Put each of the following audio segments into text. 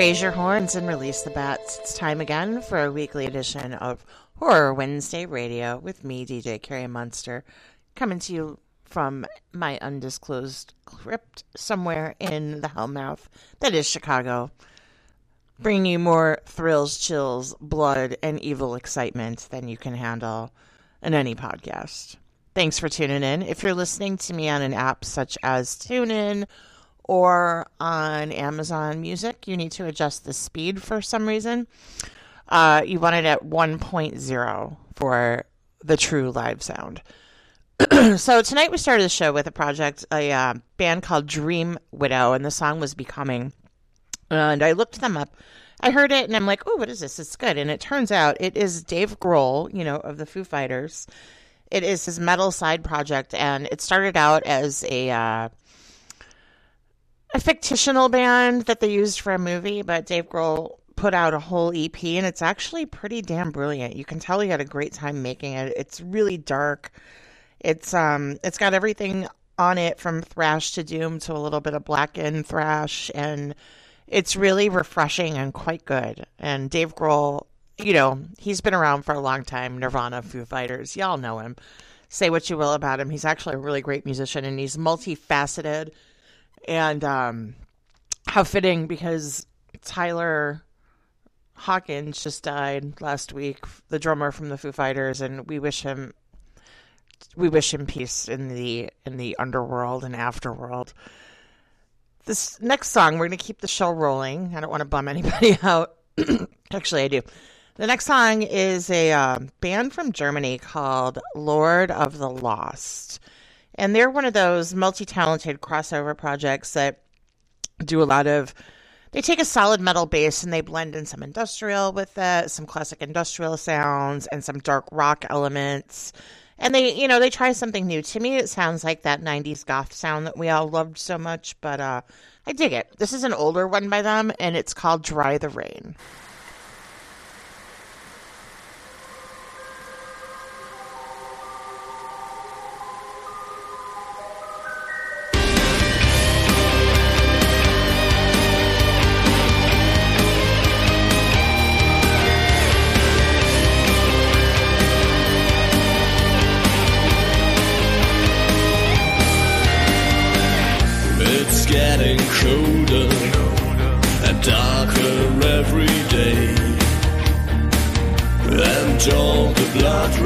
Raise your horns and release the bats. It's time again for a weekly edition of Horror Wednesday Radio with me, DJ Carrie Monster, coming to you from my undisclosed crypt somewhere in the Hellmouth that is Chicago, bringing you more thrills, chills, blood, and evil excitement than you can handle in any podcast. Thanks for tuning in. If you're listening to me on an app such as TuneIn or on Amazon Music, you need to adjust the speed for some reason. Uh, you want it at 1.0 for the true live sound. so tonight we started the show with a project, a uh, band called Dream Widow, and the song was Becoming. And I looked them up. I heard it and I'm like, oh, what is this? It's good. And it turns out it is Dave Grohl, you know, of the Foo Fighters. It is his metal side project, and it started out as a uh, a fictional band that they used for a movie, but Dave Grohl put out a whole EP and it's actually pretty damn brilliant. You can tell he had a great time making it. It's really dark. It's um it's got everything on it from thrash to doom to a little bit of blackened thrash and it's really refreshing and quite good. And Dave Grohl, you know, he's been around for a long time, Nirvana, Foo Fighters, y'all know him. Say what you will about him. He's actually a really great musician and he's multifaceted and um, how fitting because Taylor Hawkins just died last week, the drummer from the Foo Fighters, and we wish him we wish him peace in the in the underworld and afterworld. This next song, we're to keep the show rolling. I don't want to bum anybody out. Actually, I do. The next song is a uh, band from Germany called Lord of the Lost. And they're one of those multi talented crossover projects that do a lot of. They take a solid metal base and they blend in some industrial with it, some classic industrial sounds, and some dark rock elements. And they, you know, they try something new. To me, it sounds like that 90s goth sound that we all loved so much, but uh, I dig it. This is an older one by them, and it's called Dry the Rain.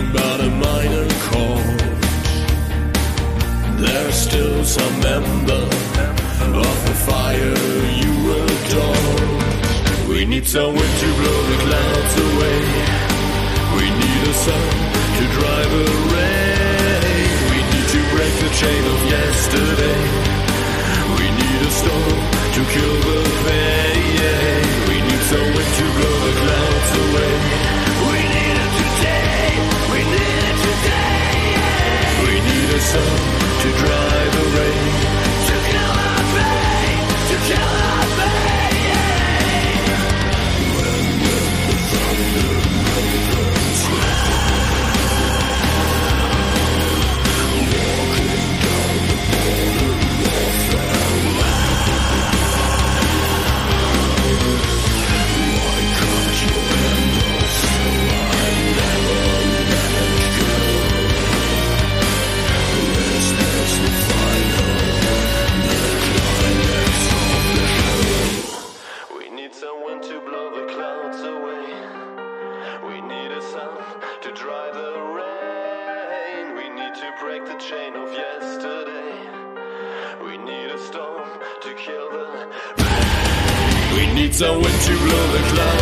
nothing but a minor chord. There's still some ember of the fire you adore. We need some wind to blow the clouds away. We need a sun to drive a rain. We need to break the chain of yesterday. We need a storm to kill the pain. blow the clouds.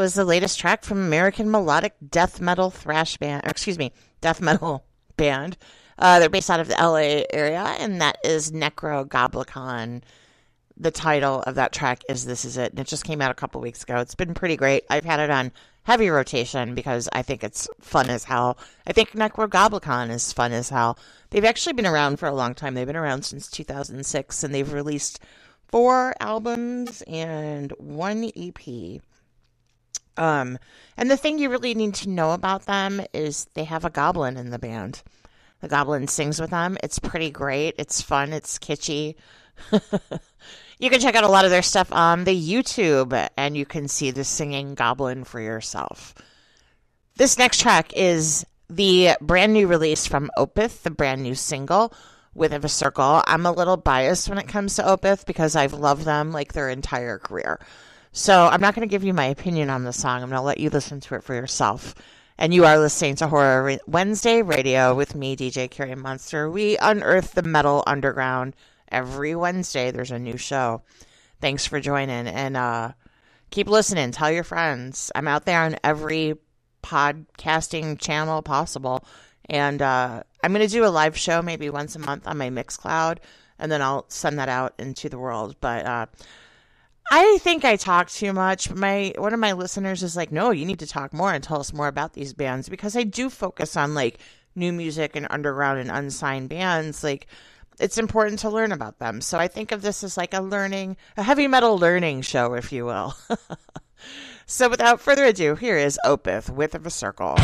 Was the latest track from American melodic death metal thrash band, or excuse me, death metal band. Uh, they're based out of the LA area, and that is Nekrogoblikon. The title of that track is This Is It, and it just came out a couple weeks ago. It's been pretty great. I've had it on heavy rotation because I think it's fun as hell. I think Nekrogoblikon is fun as hell. They've actually been around for a long time. They've been around since 2006, and they've released four albums and one EP. Um, and the thing you really need to know about them is they have a goblin in the band. The goblin sings with them. It's pretty great. It's fun. It's kitschy. you can check out a lot of their stuff on the YouTube and you can see the singing goblin for yourself. This next track is the brand new release from Opeth, the brand new single with a circle. I'm a little biased when it comes to Opeth because I've loved them like their entire career. So I'm not going to give you my opinion on the song. I'm going to let you listen to it for yourself. And you are listening to Horror Wednesday Radio with me, DJ Carrie Monster. We unearth the metal underground every Wednesday. There's a new show. Thanks for joining and uh, keep listening. Tell your friends. I'm out there on every podcasting channel possible. And uh, I'm going to do a live show maybe once a month on my Mixcloud, and then I'll send that out into the world. But uh, I think I talk too much. My one of my listeners is like, "No, you need to talk more and tell us more about these bands," because I do focus on like new music and underground and unsigned bands. Like, it's important to learn about them. So I think of this as like a learning, a heavy metal learning show, if you will. so without further ado, here is Opeth, Width of a Circle.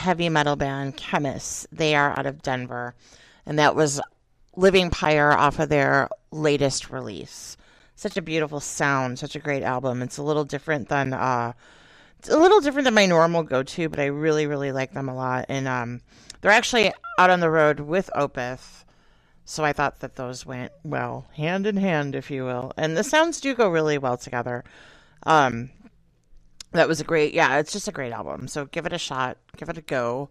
Heavy metal band Khemmis. They are out of Denver. And that was Living Pyre off of their latest release. Such a beautiful sound, such a great album. It's a little different than uh it's a little different than my normal go to, but I really, really like them a lot. And um they're actually out on the road with Opeth. So I thought that those went well, hand in hand, if you will. And the sounds do go really well together. Um that was a great yeah it's just a great album. So give it a shot give it a go.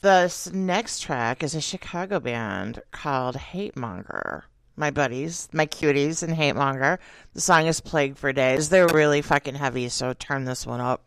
The next track is a chicago band called Hatemonger my buddies my cuties and Hatemonger the song is plague for days. They're really fucking heavy so turn this one up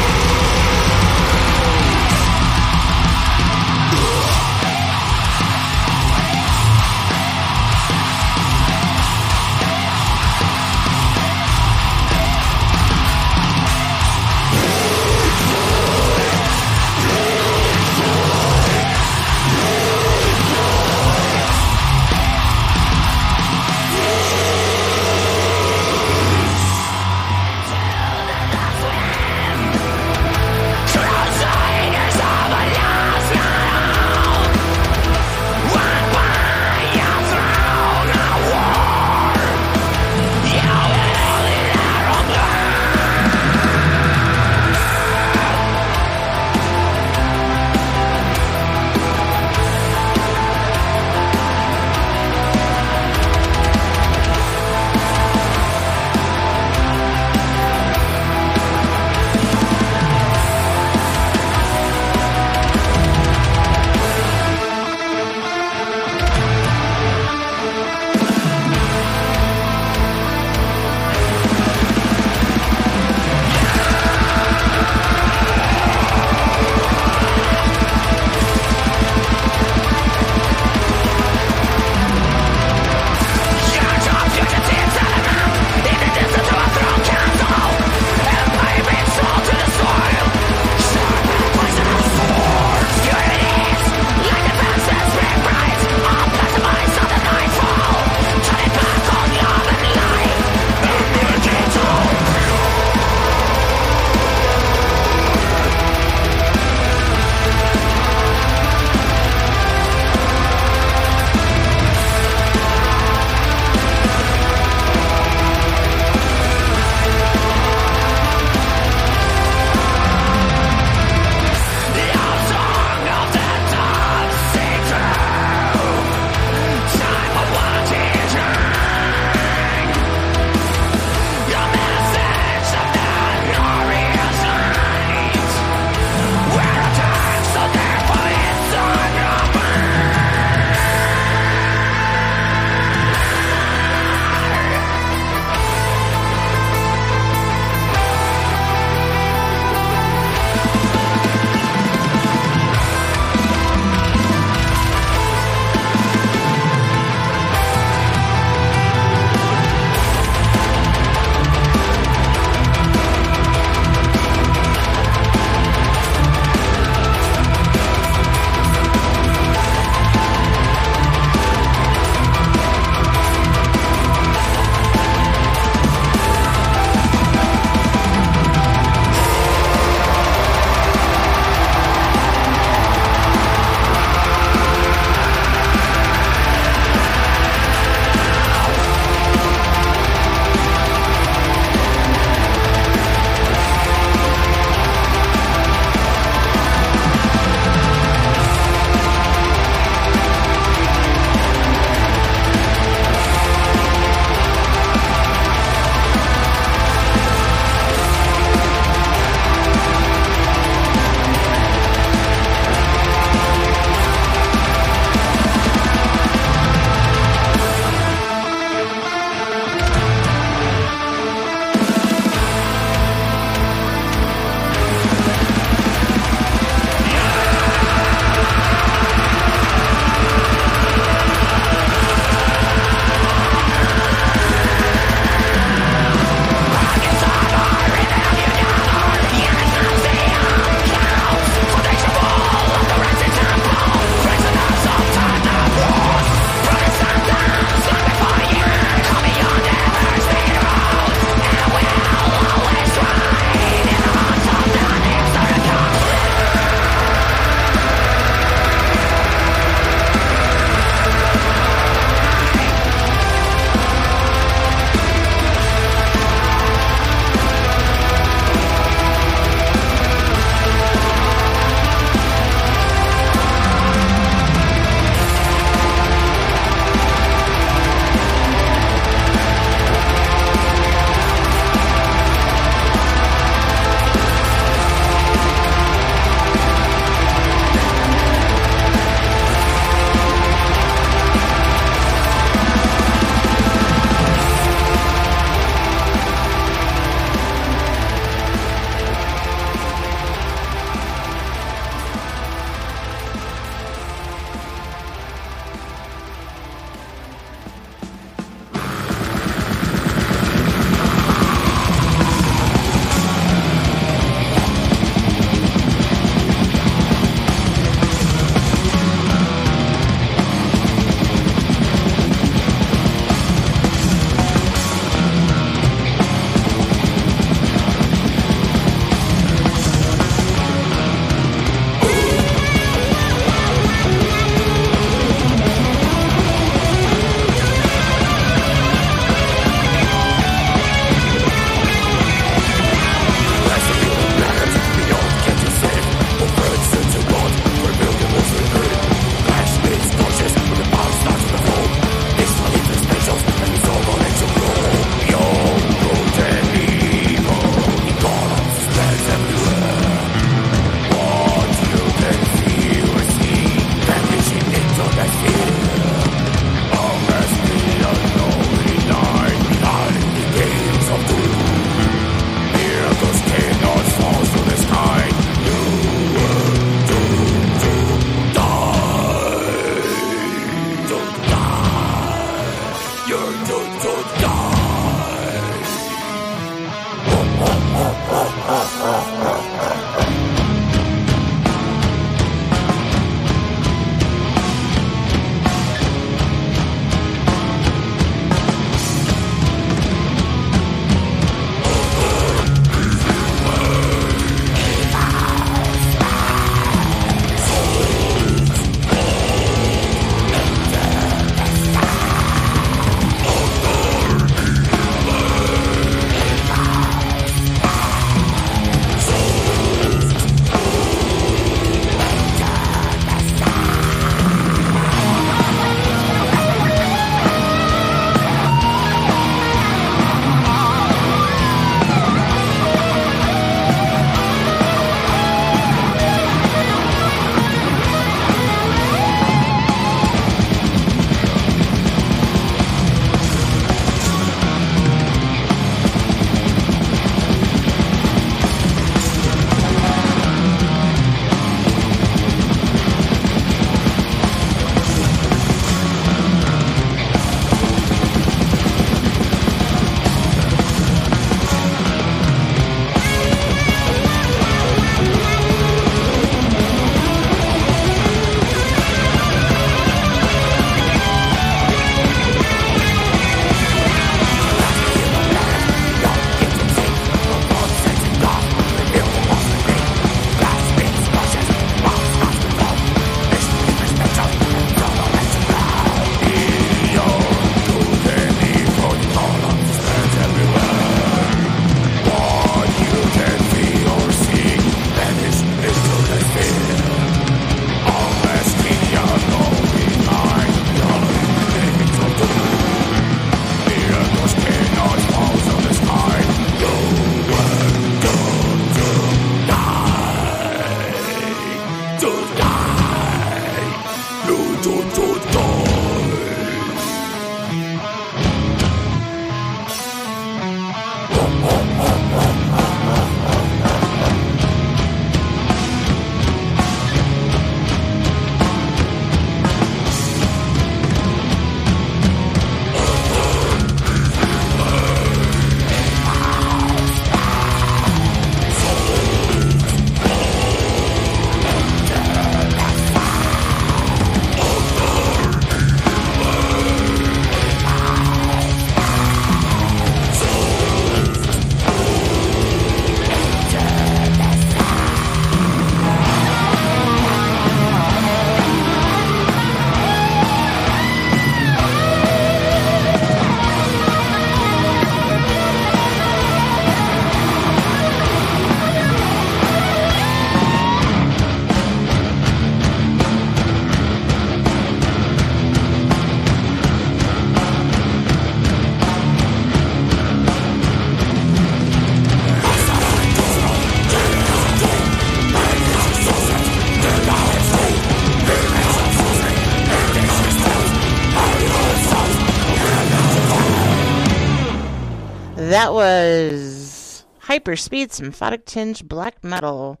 That was Hyperspeed Symphonic Tinge Black Metal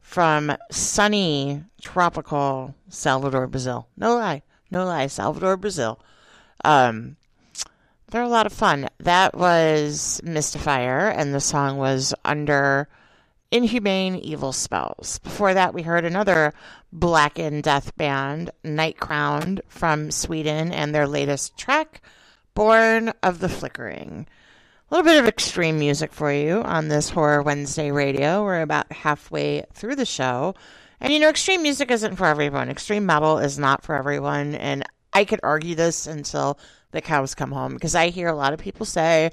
from sunny, tropical Salvador, Brazil. No lie. No lie. Salvador, Brazil. Um, they're a lot of fun. That was Mystifier, and the song was under Inhumane Evil Spells. Before that, we heard another Black and Death band, Night Crowned, from Sweden, and their latest track, Born of the Flickering. Little bit of extreme music for you on this Horror Wednesday radio. We're about halfway through the show. And you know, extreme music isn't for everyone. Extreme metal is not for everyone. And I could argue this until the cows come home because I hear a lot of people say,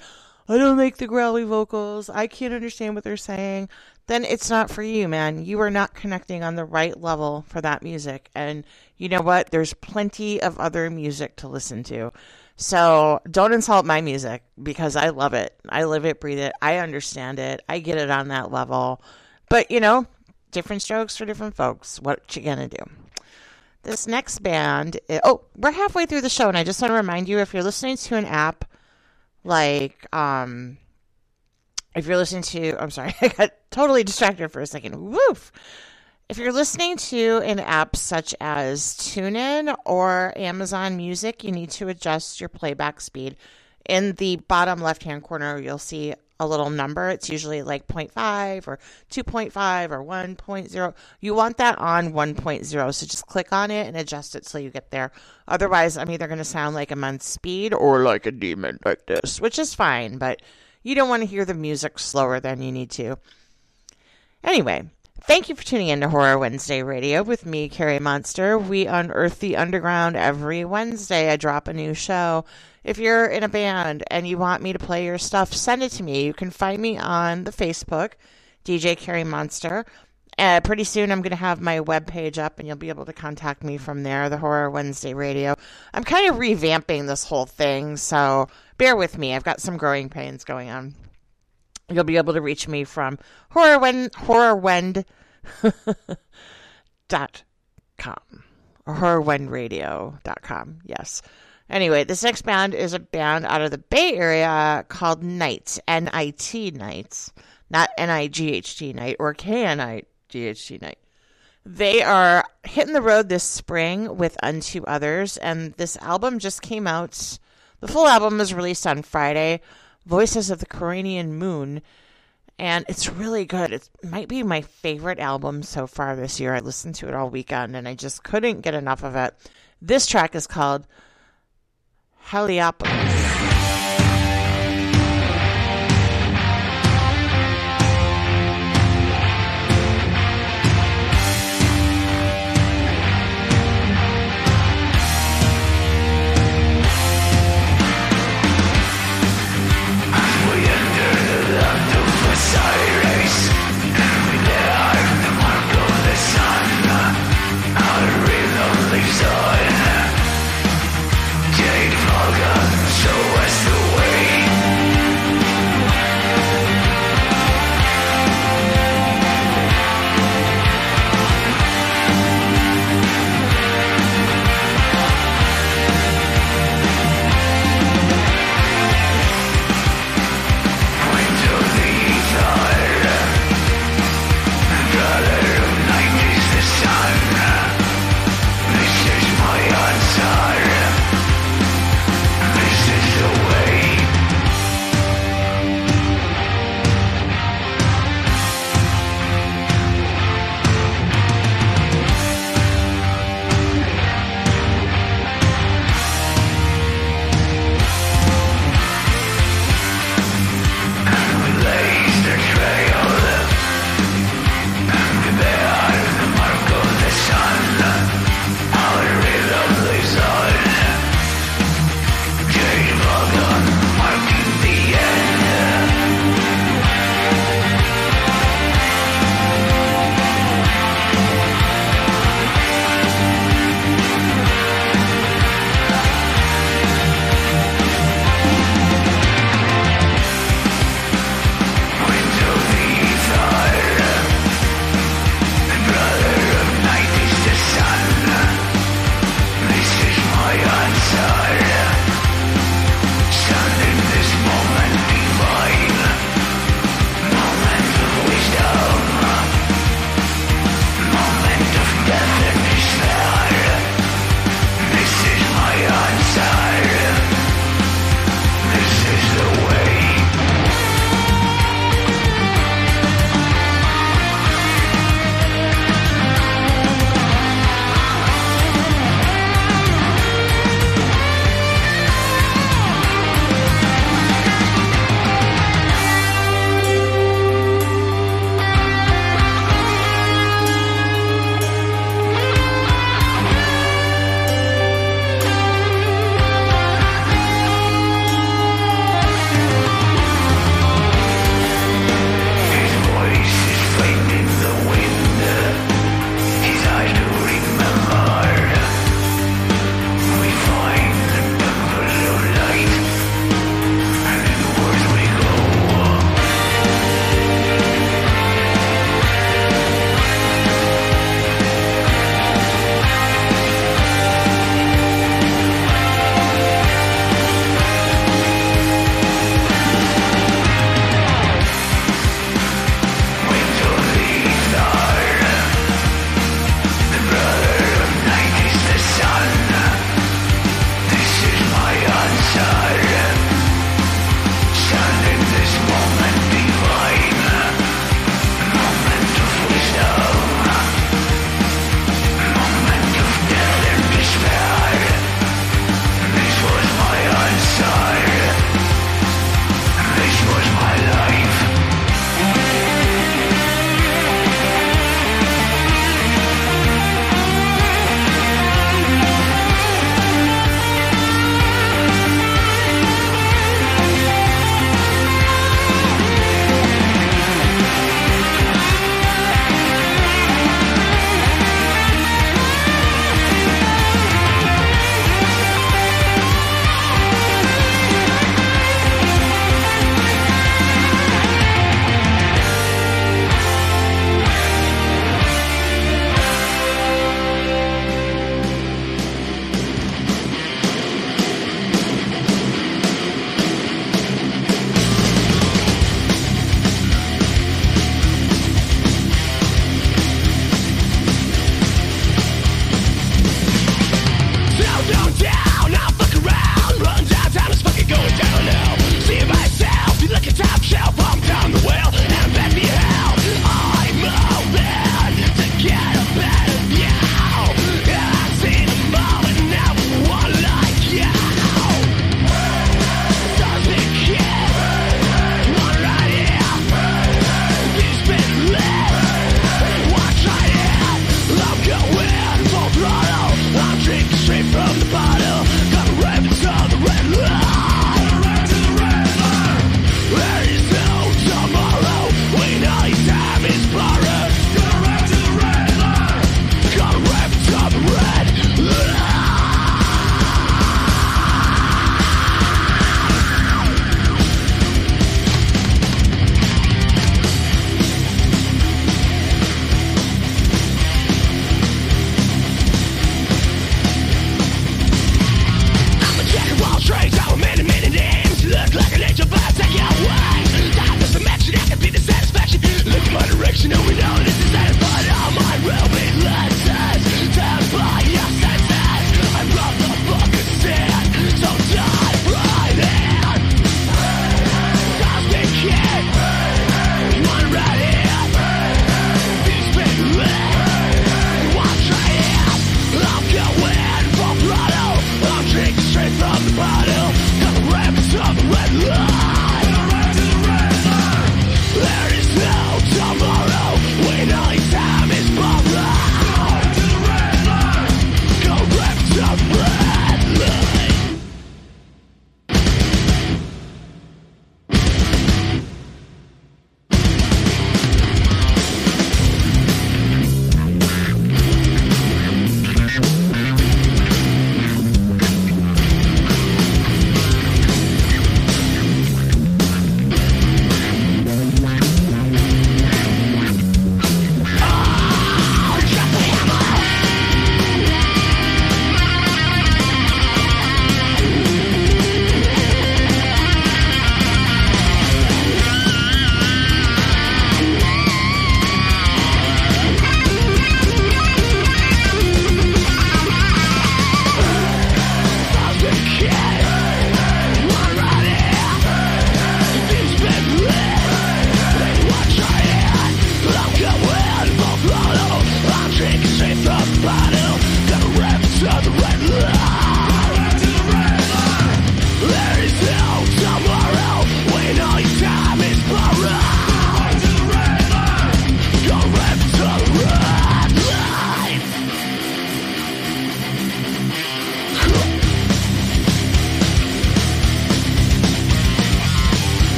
I don't like the growly vocals. I can't understand what they're saying. Then it's not for you, man. You are not connecting on the right level for that music. And you know what? There's plenty of other music to listen to. So don't insult my music because I love it. I live it, breathe it. I understand it. I get it on that level. But, you know, different strokes for different folks. What you gonna do? This next band, oh, we're halfway through the show, and I just want to remind you if you're listening to an app like, um, if you're listening to, I'm sorry, I got totally distracted for a second. Woof. If you're listening to an app such as TuneIn or Amazon Music, you need to adjust your playback speed. In the bottom left hand corner, you'll see a little number. It's usually like 0.5 or 2.5 or 1.0. You want that on 1.0. So just click on it and adjust it so you get there. Otherwise, I'm either going to sound like I'm on speed or like a demon like this, which is fine, but you don't want to hear the music slower than you need to. Anyway, thank you for tuning in to Horror Wednesday Radio with me, Carrie Monster. We unearth the underground every Wednesday. I drop a new show. If you're in a band and you want me to play your stuff, send it to me. You can find me on the Facebook, DJ Carrie Monster. Uh, pretty soon, I'm going to have my webpage up and you'll be able to contact me from there, the Horror Wednesday Radio. I'm kind of revamping this whole thing, so bear with me. I've got some growing pains going on. You'll be able to reach me from horrorwen, horrorwend dot com or horrorwendradio.com. Yes. Anyway, this next band is a band out of the Bay Area called Nights, N I T Nights, not N I G H T Night or K N I G H T Night. They are hitting the road this spring with Unto Others, and this album just came out. The full album was released on Friday, Voices of the Kronian Moon, and it's really good. It might be my favorite album so far this year. I listened to it all weekend, and I just couldn't get enough of it. This track is called Heliopolis.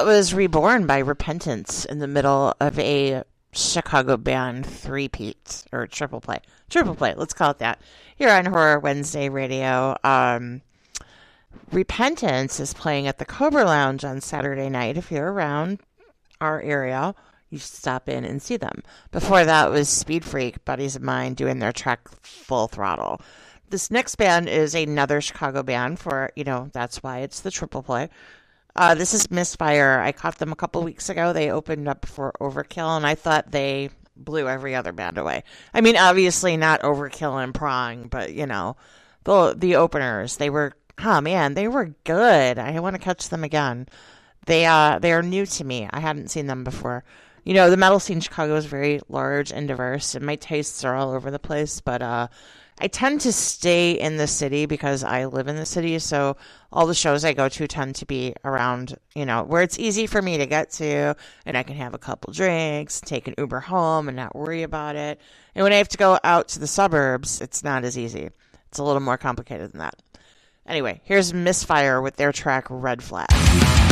That was reborn by Repentance in the middle of a Chicago band three or triple play. Triple play, let's call it that. Here on Horror Wednesday Radio. Um, Repentance is playing at the Cobra Lounge on Saturday night. If you're around our area, you should stop in and see them. Before that was Speedfreak, buddies of mine, doing their track Full Throttle. This next band is another Chicago band for, you know, that's why it's the triple play. Uh, this is Misfire. I caught them a couple weeks ago. They opened up for Overkill, and I thought they blew every other band away. I mean, obviously not Overkill and Prong, but you know, the the openers. They were, oh man, they were good. I want to catch them again. They uh they are new to me. I hadn't seen them before. You know, the metal scene in Chicago is very large and diverse, and my tastes are all over the place. But uh, I tend to stay in the city because I live in the city. So all the shows I go to tend to be around, you know, where it's easy for me to get to, and I can have a couple drinks, take an Uber home, and not worry about it. And when I have to go out to the suburbs, it's not as easy. It's a little more complicated than that. Anyway, here's Misfire with their track Red Flag.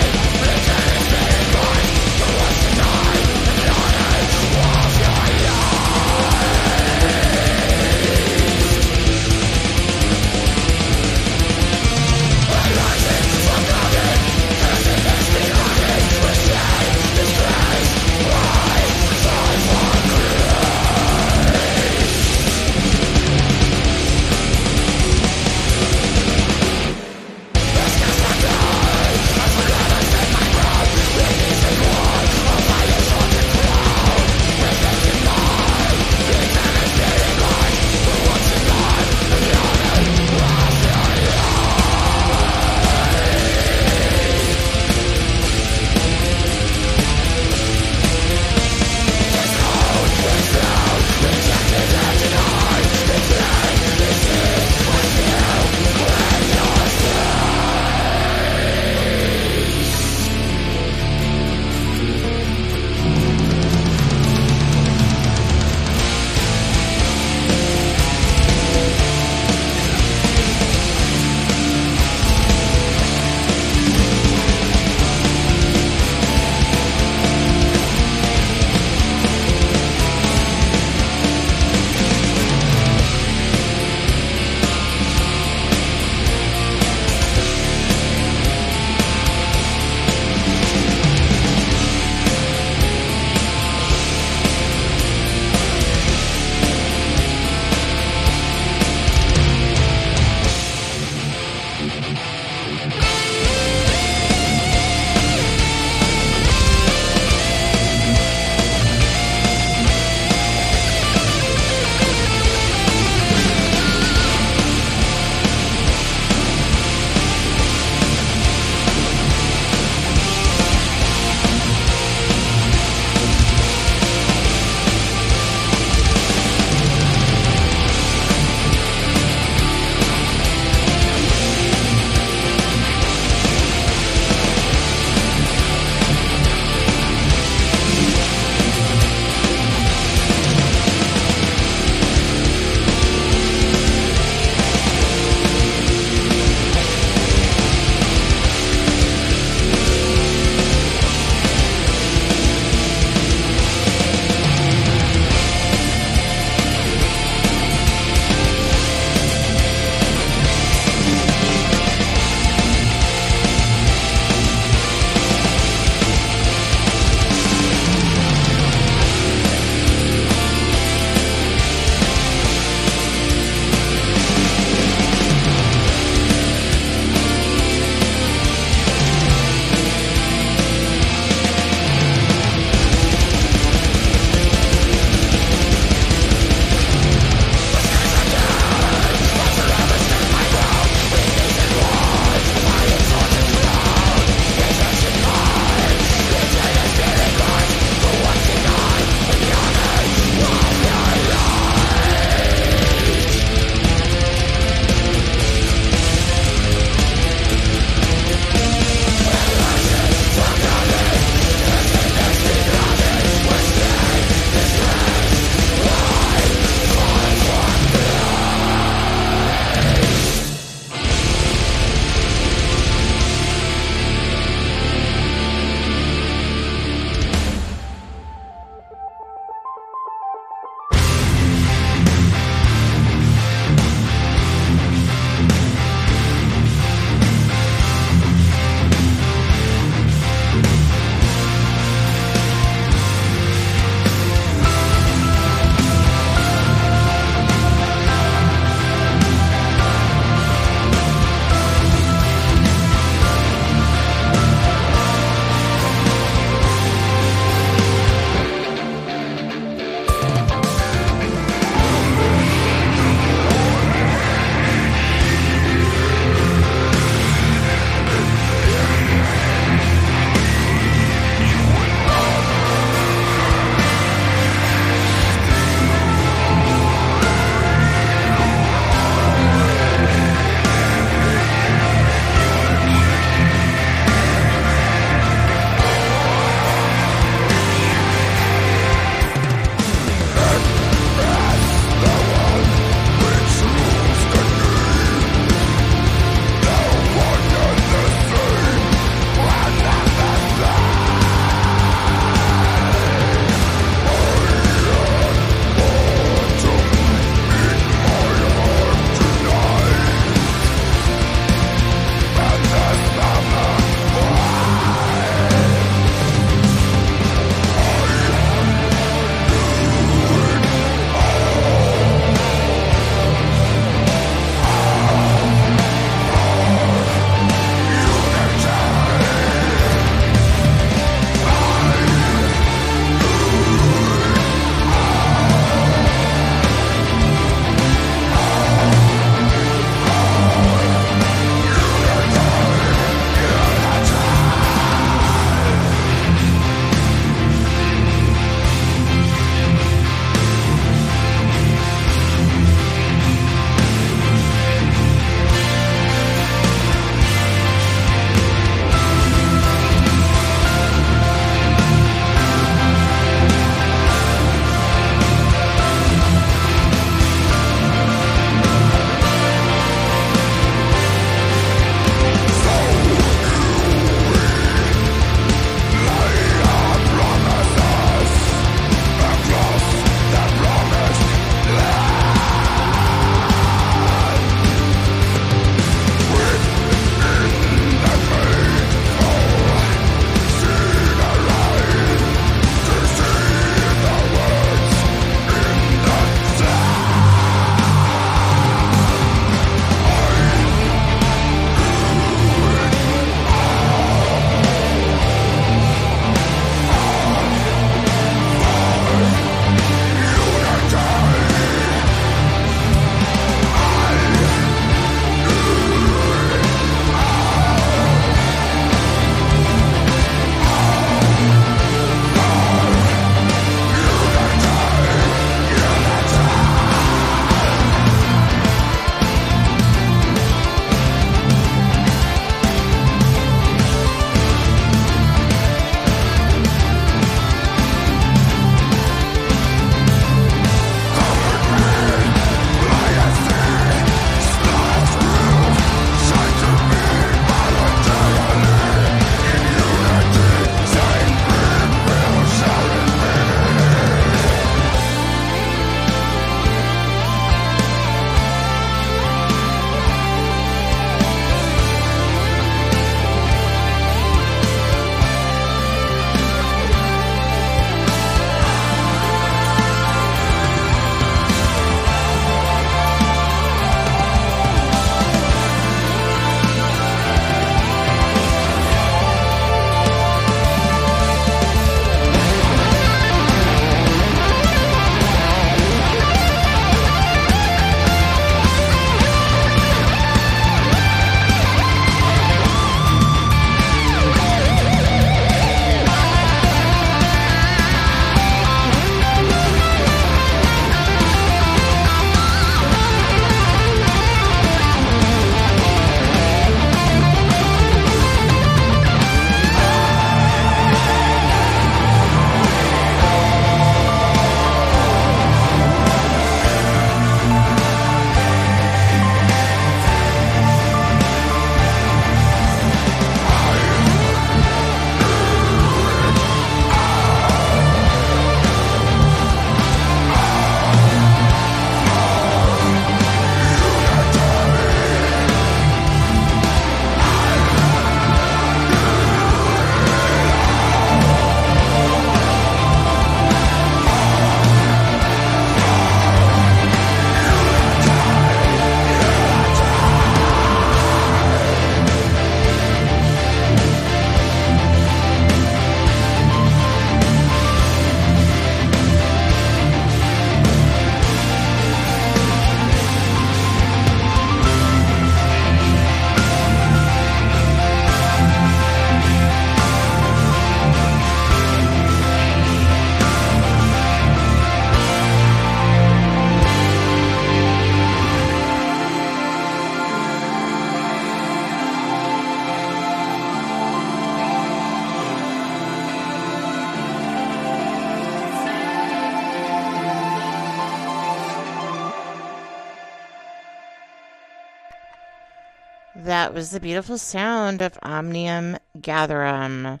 That was the beautiful sound of Omnium Gatherum.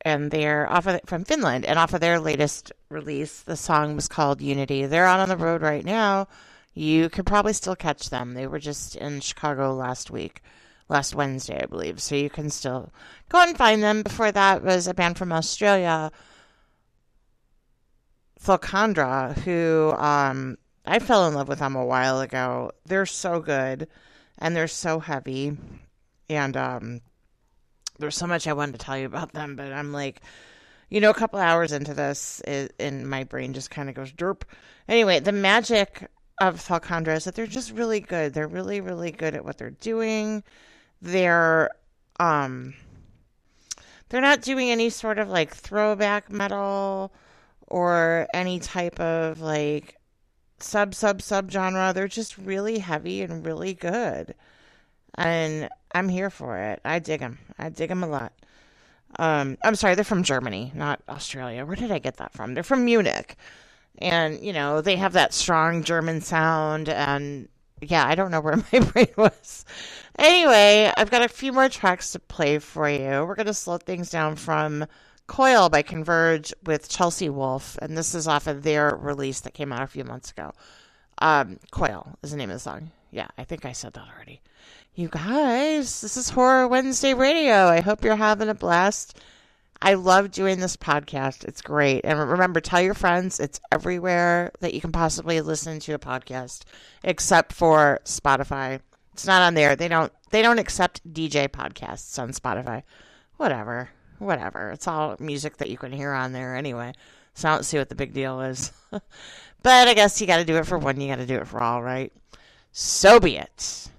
And they're off of from Finland and off of their latest release. The song was called Unity. They're out on the road right now. You could probably still catch them. They were just in Chicago last week, last Wednesday, I believe. So you can still go and find them. Before that was a band from Australia, Falcandra, who um, I fell in love with them a while ago. They're so good and they're so heavy. And um, there's so much I wanted to tell you about them, but I'm like, you know, a couple hours into this, it, and my brain just kind of goes derp. Anyway, the magic of Falcandra is that they're just really good. They're really, really good at what they're doing. They're um, they're not doing any sort of like throwback metal or any type of like sub sub sub genre. They're just really heavy and really good, and I'm here for it. I dig them. I dig them a lot. Um, I'm sorry, they're from Germany, not Australia. Where did I get that from? They're from Munich, and you know they have that strong German sound. And yeah, I don't know where my brain was. Anyway, I've got a few more tracks to play for you. We're gonna slow things down from Coil by Converge with Chelsea Wolfe, and this is off of their release that came out a few months ago. Um, Coil is the name of the song. Yeah, I think I said that already. You guys, this is Horror Wednesday Radio. I hope you're having a blast. I love doing this podcast. It's great. And remember, tell your friends it's everywhere that you can possibly listen to a podcast, except for Spotify. It's not on there. They don't they don't accept DJ podcasts on Spotify. Whatever. Whatever. It's all music that you can hear on there anyway. So I don't see what the big deal is. but I guess you got to do it for one, you got to do it for all, right? So be it.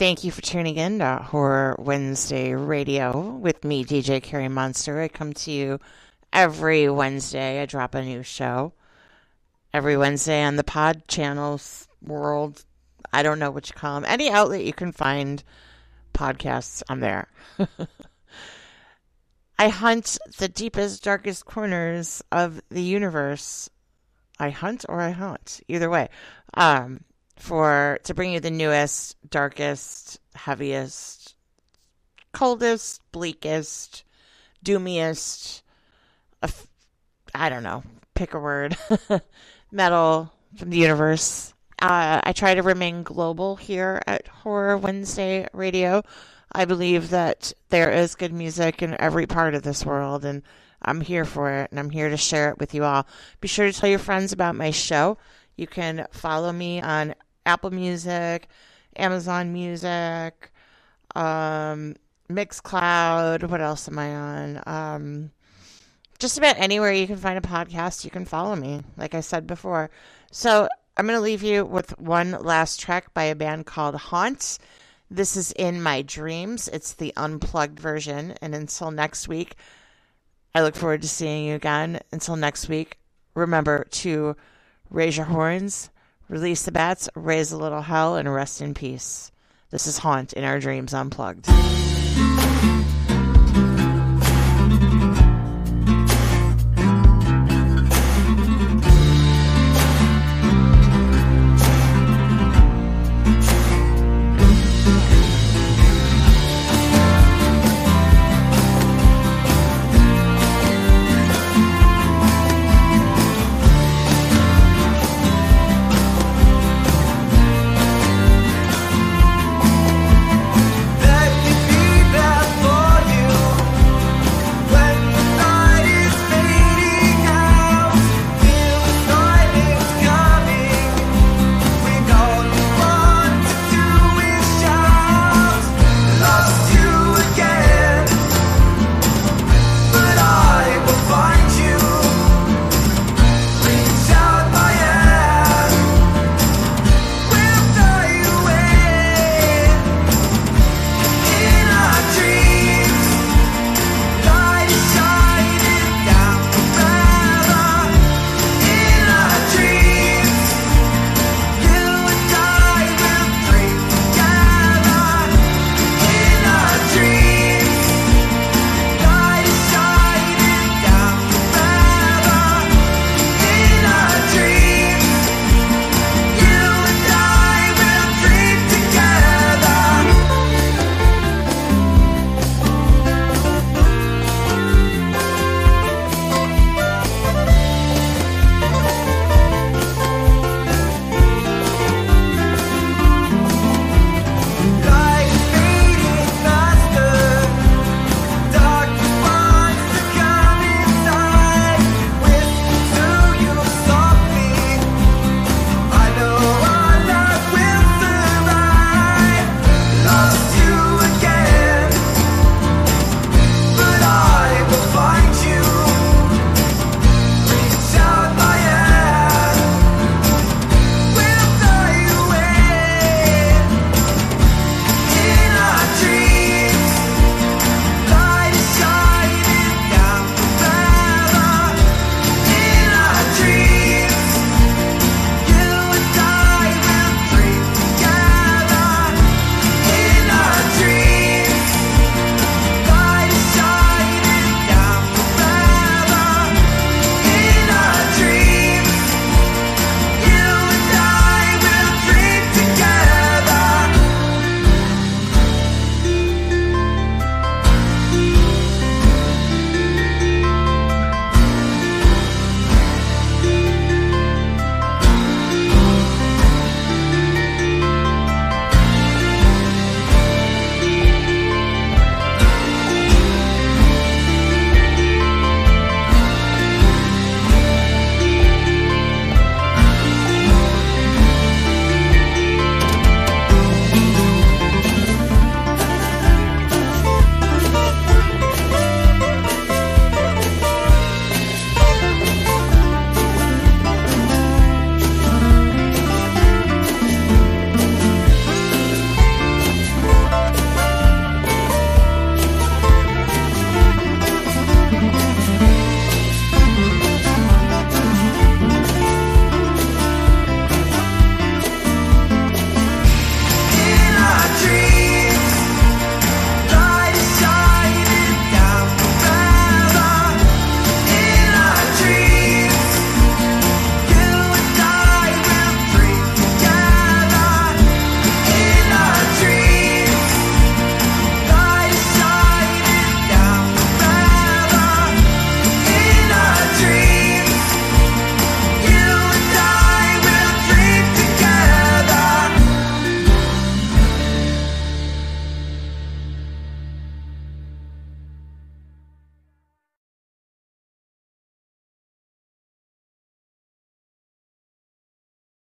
Thank you for tuning in to Horror Wednesday Radio with me, DJ Carrie Monster. I come to you every Wednesday. I drop a new show every Wednesday on the pod channels world. I don't know what you call them. Any outlet you can find podcasts, I'm there. I hunt the deepest, darkest corners of the universe. I hunt or I hunt, either way. Um, for to bring you the newest, darkest, heaviest, coldest, bleakest, doomiest. I don't know. Pick a word. metal from the universe. Uh, I try to remain global here at Horror Wednesday Radio. I believe that there is good music in every part of this world, and I'm here for it, and I'm here to share it with you all. Be sure to tell your friends about my show. You can follow me on Apple Music, Amazon Music, um, Mixcloud. What else am I on? Um, just about anywhere you can find a podcast, you can follow me, like I said before. So I'm going to leave you with one last track by a band called Haunt. This is In My Dreams. It's the unplugged version. And until next week, I look forward to seeing you again. Until next week, remember to raise your horns, release the bats, raise a little hell, and rest in peace. This is Haunt in Our Dreams Unplugged.